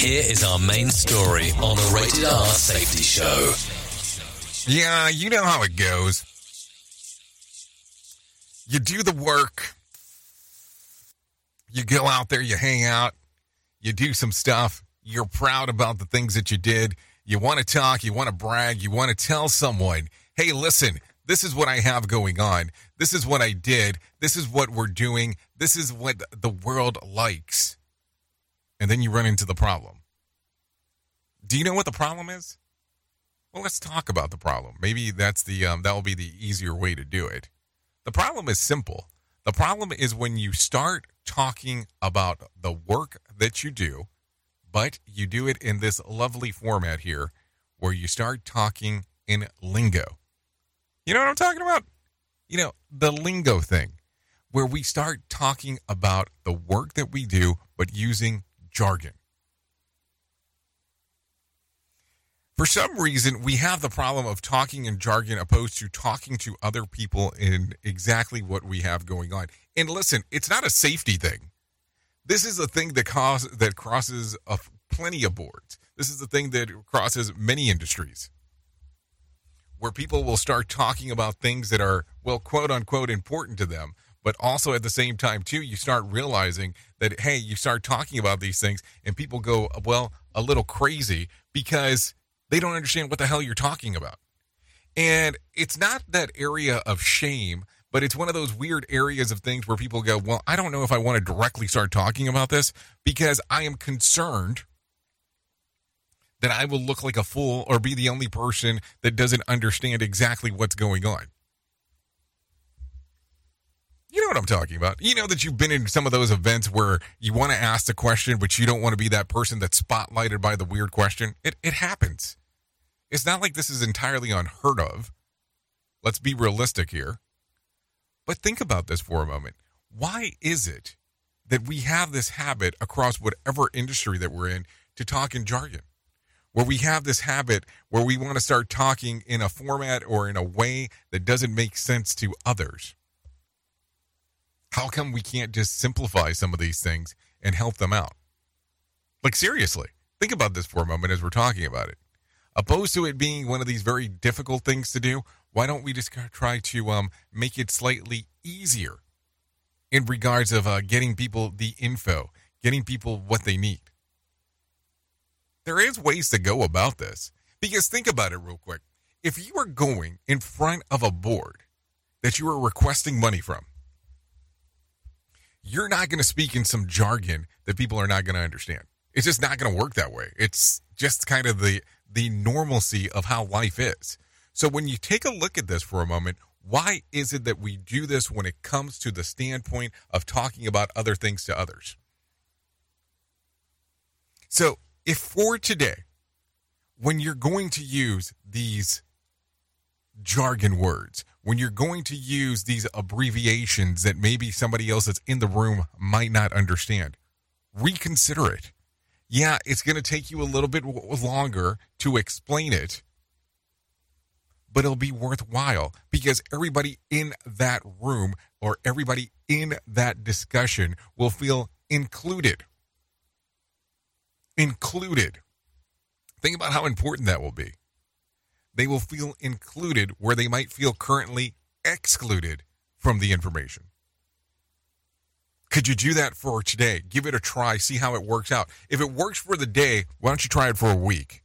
Here is our main story on the Rated R Safety Show. Yeah, you know how it goes. You do the work. You go out there, you hang out, you do some stuff. You're proud about the things that you did. You want to talk, you want to brag, you want to tell someone, hey, listen, this is what I have going on. This is what I did. This is what we're doing. This is what the world likes. And then you run into the problem. Do you know what the problem is? Well, let's talk about the problem. Maybe that's the um, that will be the easier way to do it. The problem is simple. The problem is when you start talking about the work that you do, but you do it in this lovely format here where you start talking in lingo. You know what I'm talking about? You know, the lingo thing, where we start talking about the work that we do, but using jargon. For some reason, we have the problem of talking in jargon opposed to talking to other people in exactly what we have going on. And listen, it's not a safety thing. This is a thing that cause, that crosses a, plenty of boards. This is the thing that crosses many industries where people will start talking about things that are, well, quote unquote, important to them. But also at the same time, too, you start realizing that, hey, you start talking about these things and people go, well, a little crazy because they don't understand what the hell you're talking about. And it's not that area of shame, but it's one of those weird areas of things where people go, well, I don't know if I want to directly start talking about this because I am concerned that I will look like a fool or be the only person that doesn't understand exactly what's going on. You know what I'm talking about. You know that you've been in some of those events where you want to ask the question, but you don't want to be that person that's spotlighted by the weird question. It, it happens. It's not like this is entirely unheard of. Let's be realistic here. But think about this for a moment. Why is it that we have this habit across whatever industry that we're in to talk in jargon? Where we have this habit where we want to start talking in a format or in a way that doesn't make sense to others. How come we can't just simplify some of these things and help them out? Like, seriously, think about this for a moment as we're talking about it opposed to it being one of these very difficult things to do, why don't we just try to um, make it slightly easier in regards of uh, getting people the info, getting people what they need? There is ways to go about this because think about it real quick. If you are going in front of a board that you are requesting money from, you're not going to speak in some jargon that people are not going to understand. It's just not going to work that way. It's just kind of the the normalcy of how life is. So when you take a look at this for a moment, why is it that we do this when it comes to the standpoint of talking about other things to others? So, if for today, when you're going to use these jargon words, when you're going to use these abbreviations that maybe somebody else that's in the room might not understand, reconsider it yeah, it's going to take you a little bit longer to explain it, but it'll be worthwhile because everybody in that room or everybody in that discussion will feel included. Included. Think about how important that will be. They will feel included where they might feel currently excluded from the information. Could you do that for today? Give it a try, see how it works out. If it works for the day, why don't you try it for a week?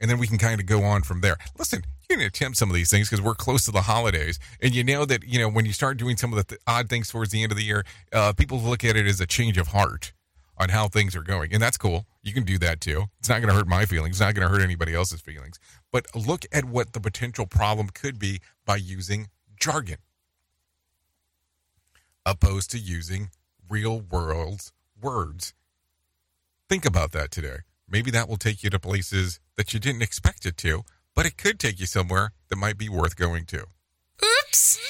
And then we can kind of go on from there. Listen, you can attempt some of these things because we're close to the holidays. And you know that, you know, when you start doing some of the th- odd things towards the end of the year, uh, people look at it as a change of heart on how things are going. And that's cool. You can do that too. It's not going to hurt my feelings. It's not going to hurt anybody else's feelings. But look at what the potential problem could be by using jargon opposed to using real world words. Think about that today. Maybe that will take you to places that you didn't expect it to, but it could take you somewhere that might be worth going to. Oops!